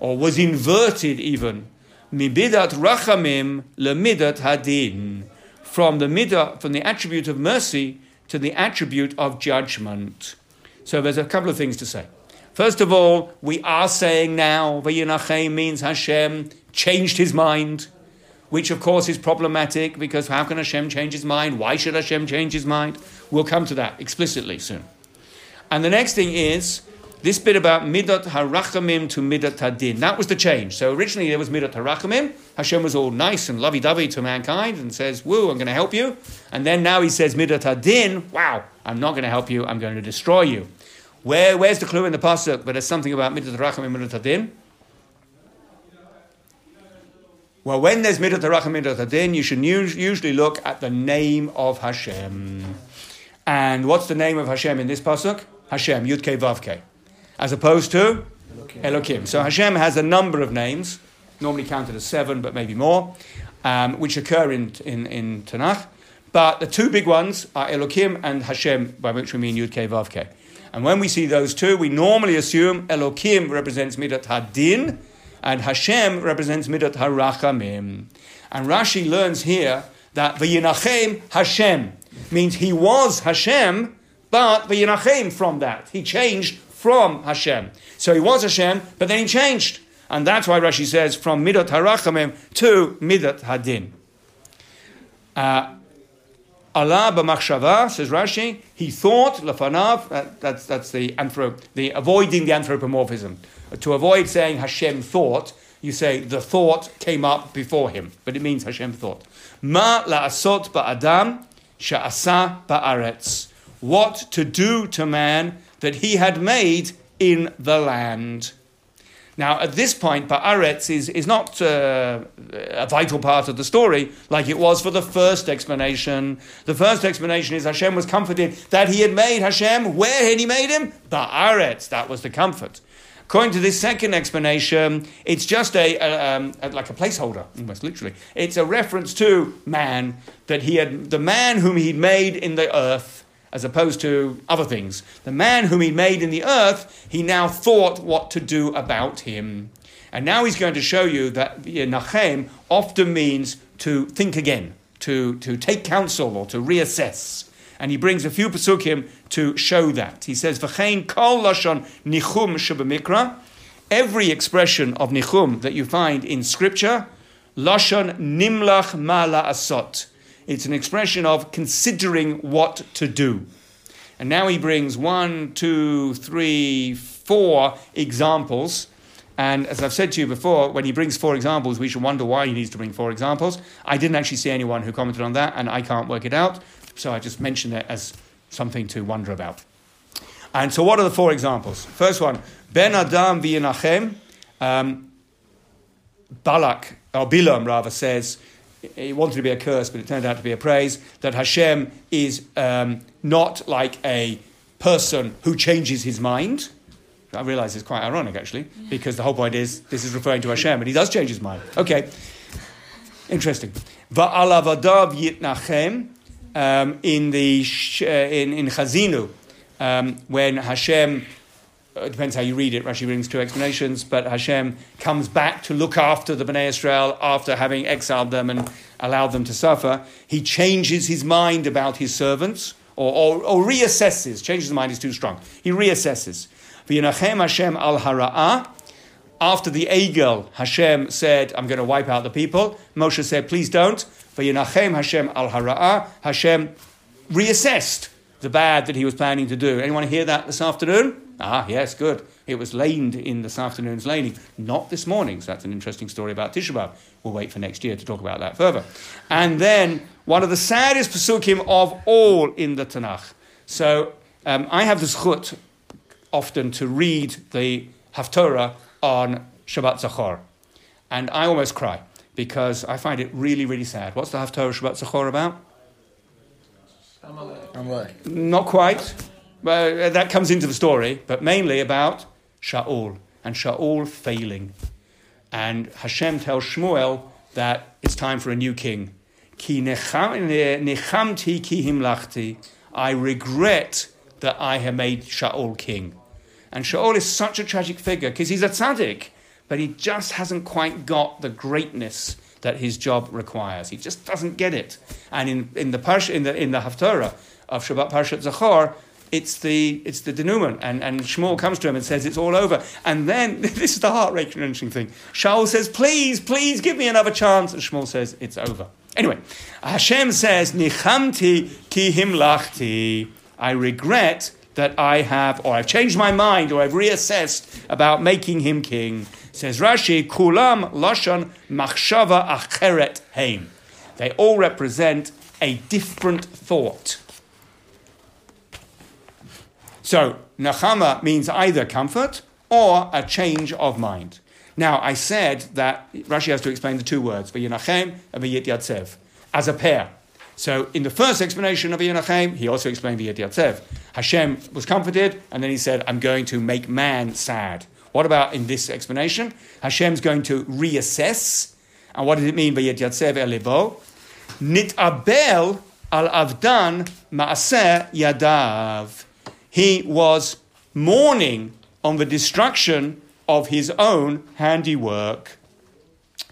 S1: or was inverted even, Mibidat Rachamim lemidat Hadin, from the midah, from the attribute of mercy to the attribute of judgment. So there's a couple of things to say. First of all, we are saying now Vayinachem means Hashem changed his mind, which of course is problematic because how can Hashem change his mind? Why should Hashem change his mind? We'll come to that explicitly soon. And the next thing is this bit about midat harachamim to midat hadin. That was the change. So originally there was midat harachamim. Hashem was all nice and lovey-dovey to mankind and says, "Woo, I'm going to help you." And then now he says midat hadin. Wow, I'm not going to help you. I'm going to destroy you. Where, where's the clue in the pasuk? But there's something about midat harachamim midat hadin. Well, when there's midat harachamim midat hadin, you should usually look at the name of Hashem. And what's the name of Hashem in this pasuk? Hashem, Yud Ke Vav Ke as opposed to Elokim. Elokim. So Hashem has a number of names, normally counted as seven, but maybe more, um, which occur in, in, in Tanakh. But the two big ones are Elokim and Hashem, by which we mean Yud Ke Vav Ke. And when we see those two, we normally assume Elokim represents Midat Hadin and Hashem represents Midat Harachamim. And Rashi learns here that V'yinachem Hashem means he was Hashem, but V'yinachem from that. He changed from Hashem. So he was Hashem, but then he changed. And that's why Rashi says from Midat Harachamim to Midat Hadin. Uh, Allah b'machshava, says Rashi, he thought, lafanav, that, that's, that's the, the avoiding the anthropomorphism. To avoid saying Hashem thought, you say the thought came up before him, but it means Hashem thought. Ma la'asot ba'adam sha'asa ba'aretz. What to do to man that he had made in the land. Now, at this point, Ba'aretz is, is not uh, a vital part of the story like it was for the first explanation. The first explanation is Hashem was comforted that he had made Hashem. Where had he made him? Ba'aretz. That was the comfort. According to this second explanation, it's just a, a, um, like a placeholder, almost literally. It's a reference to man that he had, the man whom he'd made in the earth as opposed to other things. The man whom he made in the earth, he now thought what to do about him. And now he's going to show you that Nachem often means to think again, to, to take counsel or to reassess. And he brings a few pasukim to show that. He says, V'chein kol lashon nichum. Every expression of nichum that you find in scripture, lashon nimlach ma asot. It's an expression of considering what to do. And now he brings one, two, three, four examples. And as I've said to you before, when he brings four examples, we should wonder why he needs to bring four examples. I didn't actually see anyone who commented on that, and I can't work it out. So I just mention it as something to wonder about. And so, what are the four examples? First one Ben Adam v'Yenachem. Um, Balak, or Bilam rather, says, he wanted to be a curse, but it turned out to be a praise, that Hashem is um, not like a person who changes his mind. I realize it's quite ironic, actually, because the whole point is this is referring to Hashem, and he does change his mind. Okay, interesting. Va'alavadav yitnachem um, in the sh- uh, in in Haazinu um, when Hashem. Uh, It depends how you read it. Rashi brings two explanations, but Hashem comes back to look after the Bnei Israel after having exiled them and allowed them to suffer. He changes his mind about his servants, or, or, or reassesses. Changes his mind is too strong. He reassesses. Hashem al hara'ah. After the Egel, Hashem said, I'm going to wipe out the people. Moshe said, please don't. V'yinachem Hashem al hara'ah. Hashem reassessed the bad that he was planning to do. Anyone hear that this afternoon? Ah, yes, good. It was laned in this afternoon's laning, not this morning. So that's an interesting story about Tisha B'Av. We'll wait for next year to talk about that further. And then one of the saddest pasukim of all in the Tanakh. So um, I have the zchut often to read the Haftorah on Shabbat Zachor. And I almost cry because I find it really, really sad. What's the Haftorah Shabbat Zachor about?
S5: I'm like,
S1: Not quite. But uh, that comes into the story, but mainly about Shaul and Shaul failing. And Hashem tells Shmuel that it's time for a new king. I regret that I have made Shaul king. And Shaul is such a tragic figure because he's a tzaddik, but he just hasn't quite got the greatness that his job requires. He just doesn't get it. And in, in the in the in the Haftarah of Shabbat Parshat Zachor, it's the it's the denouement, and and Shmuel comes to him and says it's all over. And then this is the heart wrenching thing. Shaul says, "Please, please, give me another chance." And Shmuel says, "It's over." Anyway, Hashem says, "Nichamti ki himlachti." I regret that I have, or I've changed my mind, or I've reassessed about making him king. Says Rashi, "Kulam lashon machshava acheret heim." They all represent a different thought. So, Nachama means either comfort or a change of mind. Now, I said that Rashi has to explain the two words, V'yinachem and V'yit Yatzev, as a pair. So, in the first explanation of V'yinachem, he also explained V'yit Yatzev. Hashem was comforted, and then he said, I'm going to make man sad. What about in this explanation? Hashem's going to reassess. And what does it mean, V'yit Yatzev elivo? Nitabel al avdan ma'aseh yadav he was mourning on the destruction of his own handiwork.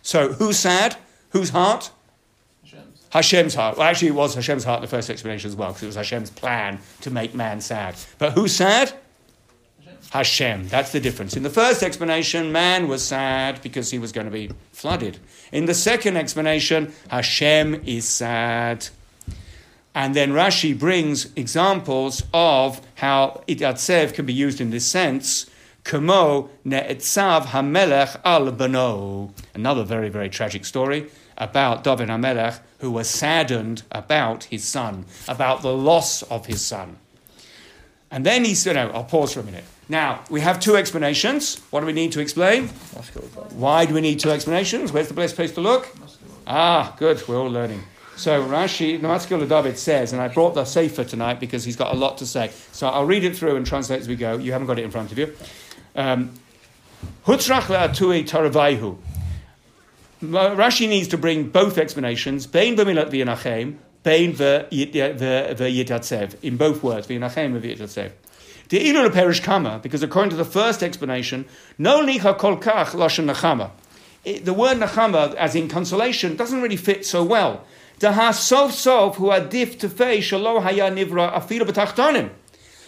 S1: So, who's sad? Whose heart?
S6: Hashem's.
S1: Hashem's heart. Well, actually, it was Hashem's heart in the first explanation as well, because it was Hashem's plan to make man sad. But who's sad? Hashem. That's the difference. In the first explanation, man was sad because he was going to be flooded. In the second explanation, Hashem is sad. And then Rashi brings examples of how itatzev can be used in this sense. Kamo ne'etzav hamelech al bano. Another very, very tragic story about David HaMelech, who was saddened about his son, about the loss of his son. And then he said, no, I'll pause for a minute. Now, we have two explanations. What do we need to explain? Why do we need two explanations? Where's the best place to look? Ah, good. We're all learning. So Rashi, the Maskil David says, and I brought the Sefer tonight because he's got a lot to say. So I'll read it through and translate as we go. You haven't got it in front of you. Um, Hutzrach le'atui taravaihu. Rashi needs to bring both explanations. Bein b'milat v'yanachem, bein v'yitatzev. In both words, v'yanachem and v'yitatzev. The ilu perish kama, because according to the first explanation, no licha kol kach lashon nachama. The word nachama, as in consolation, doesn't really fit so well.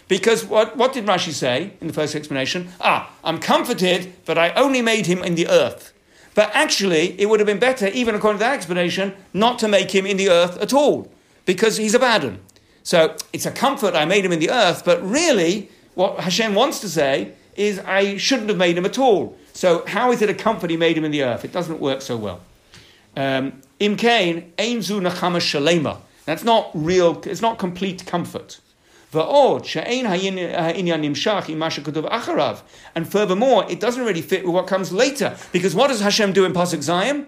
S1: Because what, what did Rashi say in the first explanation? Ah, I'm comforted that I only made him in the earth. But actually, it would have been better, even according to that explanation, not to make him in the earth at all, because he's a bad one. So it's a comfort I made him in the earth, but really, what Hashem wants to say is I shouldn't have made him at all. So how is it a comfort he made him in the earth? It doesn't work so well. Um, Im Kain, Einzu Nachama Shalema. That's not real, it's not complete comfort. She'ein ha'inyan nimshach im masha kutuv acharav. And furthermore, it doesn't really fit with what comes later. Because what does Hashem do in Pasuk Zayin?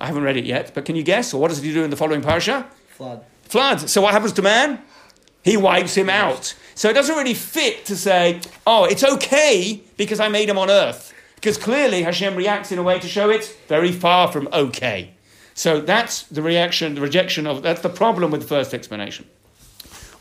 S1: I haven't read it yet, but can you guess? Or what does he do in the following parasha?
S5: Flood.
S1: Flood. So what happens to man? He wipes him out. So it doesn't really fit to say, oh, it's okay because I made him on earth. Because clearly Hashem reacts in a way to show it's very far from okay. So that's the reaction, the rejection of, that's the problem with the first explanation.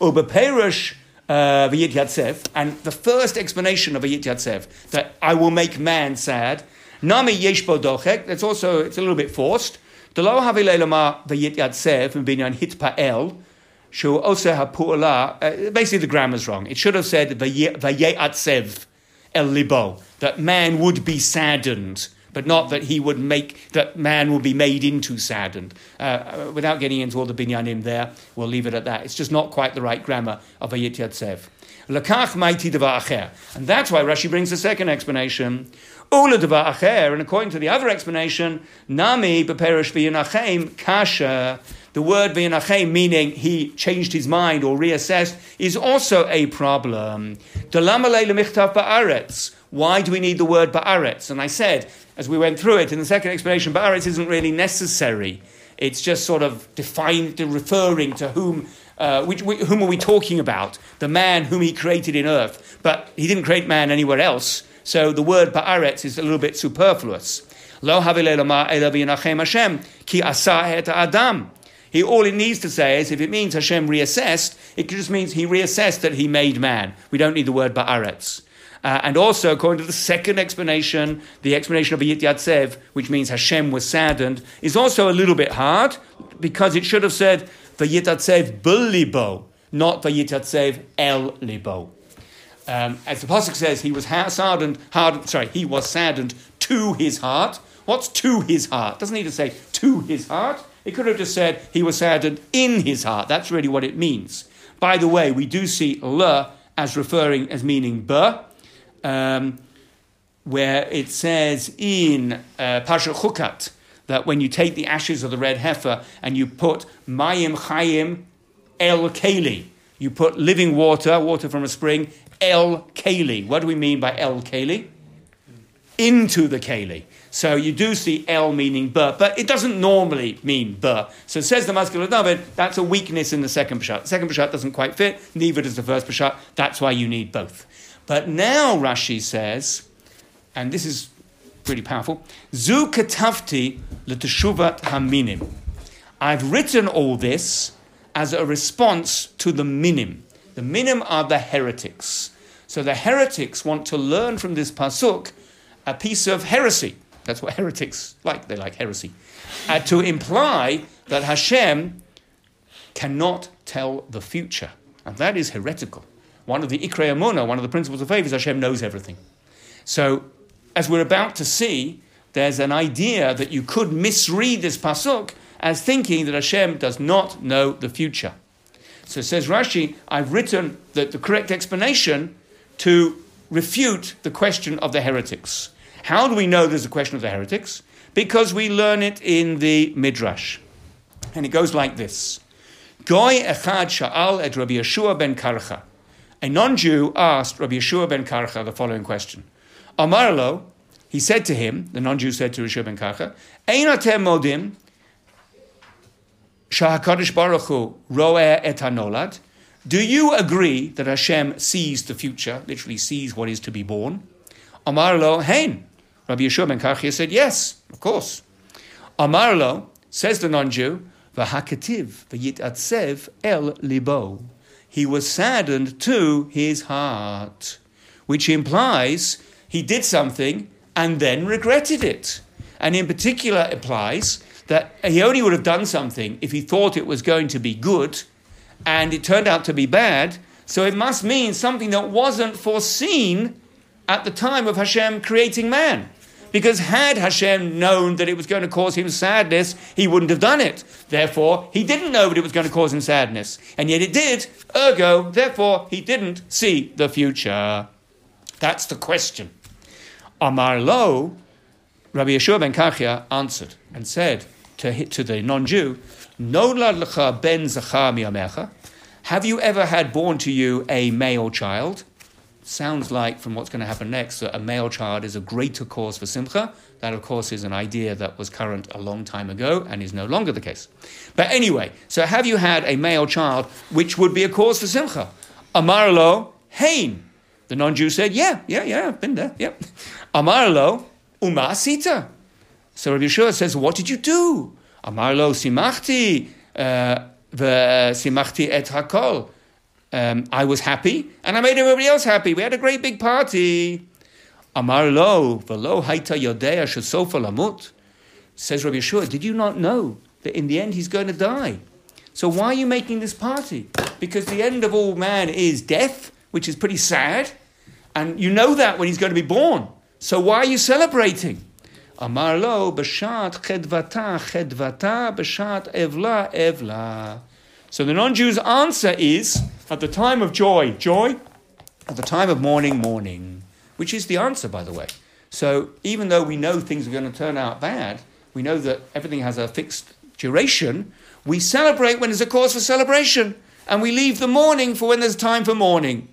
S1: Ubeperush uh, V'yit Yatsev, and the first explanation of V'yit Yatsev, that I will make man sad, Nami Yeshbo Dochek, that's also, it's a little bit forced. Delo Havilei Lama V'yit Yatsev, and Binyan Hit Pa'el, Shu Ose HaPu'ala, uh, basically the grammar's wrong. It should have said V'yatsev El Libo, that man would be saddened but not that he would make that man will be made into saddened. Uh, uh, without getting into all the binyanim there, we'll leave it at that. It's just not quite the right grammar of Ayit Yatsev. Lakach maiti acher. And that's why Rashi brings the second explanation. Ula acher, and according to the other explanation, nami beperish kasha. The word v'yanachem, meaning he changed his mind or reassessed, is also a problem. Why do we need the word ba'aretz? And I said, as we went through it in the second explanation, ba'aretz isn't really necessary. It's just sort of defined, referring to whom, uh, which, whom are we talking about? The man whom he created in earth. But he didn't create man anywhere else. So the word ba'aretz is a little bit superfluous. Lo Hashem ki adam. He, all it needs to say is if it means Hashem reassessed, it just means he reassessed that he made man. We don't need the word ba'aretz. Uh, and also, according to the second explanation, the explanation of Yit Yatsev, which means Hashem was saddened, is also a little bit hard because it should have said Vayit Yatsev Libo, not Vayit Yatsev El Libo. Um, as the pasuk says, he was saddened. Hard, sorry, he was saddened to his heart. What's to his heart? Doesn't need to say to his heart. It could have just said he was saddened in his heart. That's really what it means. By the way, we do see le as referring as meaning ba, um, where it says in uh, Pasha Chukat that when you take the ashes of the red heifer and you put Mayim Chayim El Keli, you put living water, water from a spring, El Keli. What do we mean by El Keli? Into the Keli. So you do see El meaning ber, but it doesn't normally mean ber. So says the Maskil David, that's a weakness in the second Peshat. The second Peshat doesn't quite fit, neither does the first Peshat. That's why you need both. But now Rashi says, and this is pretty powerful, Zu katavti l'teshuvat haminim. I've written all this as a response to the minim. The minim are the heretics. So the heretics want to learn from this pasuk a piece of heresy. That's what heretics like. They like heresy. Uh, to imply that Hashem cannot tell the future. And that is heretical one of the Ikrei Amuna, one of the principles of faith is Hashem knows everything. So, as we're about to see, there's an idea that you could misread this pasuk as thinking that Hashem does not know the future. So says Rashi, I've written the, the correct explanation to refute the question of the heretics. How do we know there's a question of the heretics? Because we learn it in the Midrash. And it goes like this. Goy echad sha'al et Rabbi Yeshua ben Karcha. A non Jew asked Rabbi Yeshua ben Karcha the following question Amarlo, he said to him, the non Jew said to Yeshua ben Karcha, Ein atem modim shahakadish baruch hu roeh et hanolad. Do you agree that Hashem sees the future, literally sees what is to be born? Amarlo, hein. Rabbi Yeshua ben Karcha said, yes, of course. Amarlo, says the non Jew, v'hakativ v'yit atsev el libo he was saddened to his heart, which implies he did something and then regretted it. And in particular, implies that he only would have done something if he thought it was going to be good and it turned out to be bad. So it must mean something that wasn't foreseen at the time of Hashem creating man. Because had Hashem known that it was going to cause him sadness, he wouldn't have done it. Therefore, he didn't know that it was going to cause him sadness. And yet it did. Ergo, therefore, he didn't see the future. That's the question. Amar Lo, Rabbi Yeshua ben Karcha answered and said to, to the non-Jew, Nolad lecha ben zachar. Have you ever had born to you a male child? Sounds like, from what's going to happen next, that a male child is a greater cause for simcha. That, of course, is an idea that was current a long time ago and is no longer the case. But anyway, so have you had a male child which would be a cause for simcha? Amarlo, hein. The non Jew said, Yeah, yeah, yeah, I've been there, yeah. Amarlo, uma asita. So Rabbi Yeshua says, What did you do? Amarlo, simachti, uh, simachti et hakol. Um, I was happy, and I made everybody else happy. We had a great big party. Amar lo, velo haita yodea shesofa lamut. Says Rabbi Yeshua, did you not know that in the end he's going to die? So why are you making this party? Because the end of all man is death, which is pretty sad, and you know that when he's going to be born. So why are you celebrating? Amar lo, b'shat chedvata, chedvata, b'shat evla, evla. So the non-Jew's answer is, at the time of joy, joy, at the time of mourning, mourning, which is the answer, by the way. So even though we know things are going to turn out bad, we know that everything has a fixed duration, we celebrate when there's a cause for celebration, and we leave the mourning for when there's time for mourning.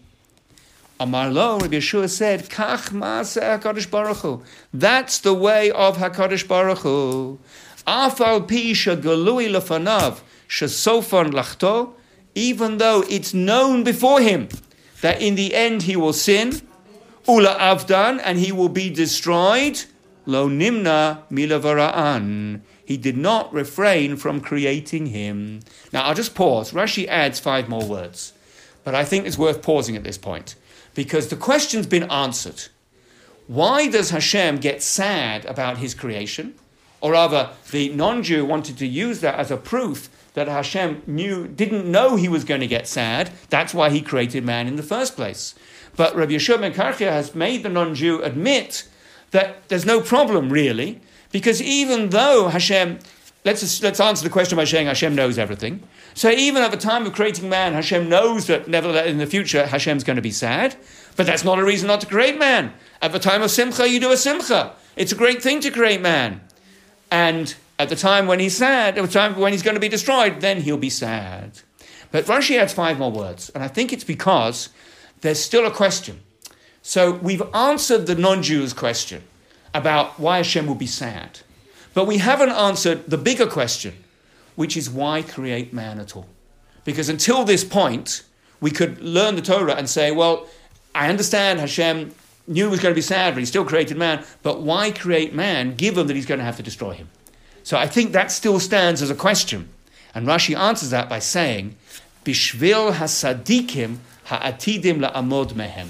S1: Amar lo, Rabbi Yeshua said, Kach HaKadosh Baruch Hu. That's the way of HaKadosh Baruch Hu. Afal pi shagalui lefanav shesofan lachto, even though it's known before him that in the end he will sin, ula avdan, and he will be destroyed, lo nimna milavara'an. He did not refrain from creating him. Now I'll just pause. Rashi adds five more words, but I think it's worth pausing at this point because the question's been answered. Why does Hashem get sad about his creation? Or rather, the non Jew wanted to use that as a proof that Hashem knew, didn't know he was going to get sad. That's why he created man in the first place. But Rabbi Yeshua ben Karchia has made the non Jew admit that there's no problem really, because even though Hashem, let's, let's answer the question by saying Hashem knows everything. So even at the time of creating man, Hashem knows that nevertheless in the future Hashem's going to be sad, but that's not a reason not to create man. At the time of simcha, you do a simcha. It's a great thing to create man. And at the time when he's sad, at the time when he's going to be destroyed, then he'll be sad. But Rashi adds five more words, and I think it's because there's still a question. So we've answered the non-Jews question about why Hashem will be sad. But we haven't answered the bigger question, which is why create man at all? Because until this point, we could learn the Torah and say, well, I understand Hashem knew he was going to be sad, but he still created man. But why create man given that he's going to have to destroy him? So I think that still stands as a question. And Rashi answers that by saying, Bishvil hasadikim ha'atidim la'amod mehem.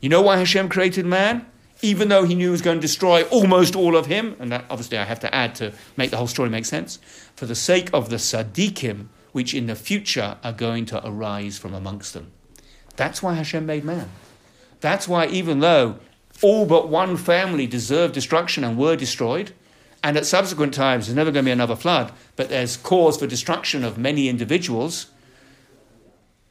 S1: You know why Hashem created man? Even though he knew he was going to destroy almost all of him, and that obviously I have to add to make the whole story make sense, for the sake of the sadikim, which in the future are going to arise from amongst them. That's why Hashem made man. That's why, even though all but one family deserved destruction and were destroyed, and at subsequent times there's never going to be another flood, but there's cause for destruction of many individuals,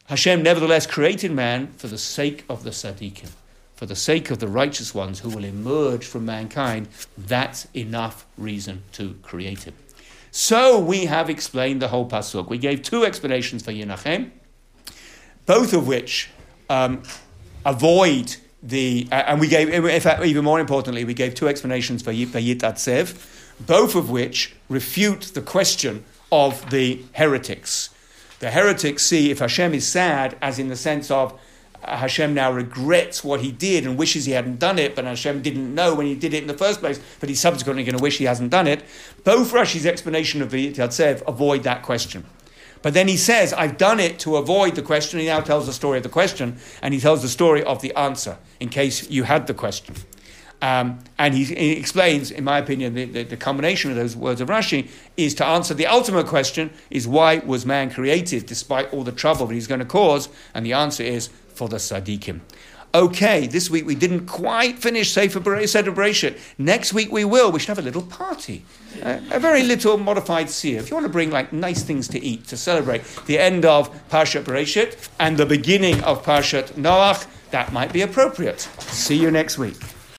S1: Hashem nevertheless created man for the sake of the Sadiqim, for the sake of the righteous ones who will emerge from mankind. That's enough reason to create him. So we have explained the whole pasuk. We gave two explanations for Yinachem, both of which um, avoid the, uh, and we gave, in fact, even more importantly, we gave two explanations for Yit Atzev, both of which refute the question of the heretics. The heretics see if Hashem is sad, as in the sense of uh, Hashem now regrets what he did and wishes he hadn't done it, but Hashem didn't know when he did it in the first place, but he's subsequently going to wish he hasn't done it. Both Rashi's explanation of the Yatsev avoid that question. But then he says, I've done it to avoid the question. He now tells the story of the question, and he tells the story of the answer, in case you had the question. Um, and he, he explains, in my opinion, the, the, the combination of those words of Rashi is to answer the ultimate question: is why was man created, despite all the trouble that he's going to cause? And the answer is for the tzaddikim. Okay, this week we didn't quite finish Sefer Ber- Bereshit. Next week we will. We should have a little party. A very little modified seer. If you want to bring like nice things to eat to celebrate the end of Parshat Bereshit and the beginning of Parshat Noach, that might be appropriate. See you next week.